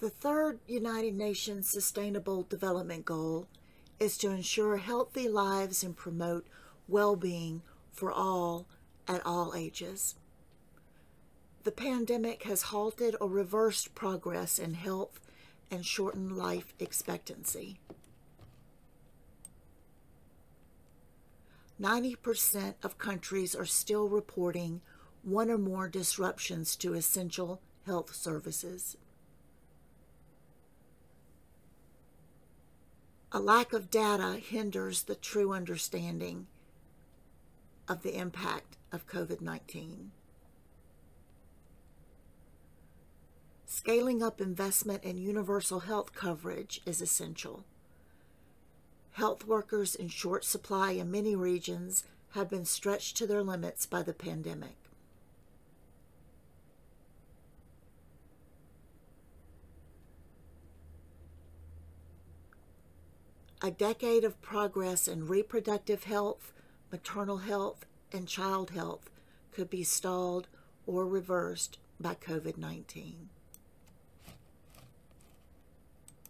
The third United Nations Sustainable Development Goal is to ensure healthy lives and promote well being for all at all ages. The pandemic has halted or reversed progress in health and shortened life expectancy. 90% of countries are still reporting one or more disruptions to essential health services. A lack of data hinders the true understanding of the impact of COVID 19. Scaling up investment in universal health coverage is essential. Health workers in short supply in many regions have been stretched to their limits by the pandemic. A decade of progress in reproductive health, maternal health, and child health could be stalled or reversed by COVID 19.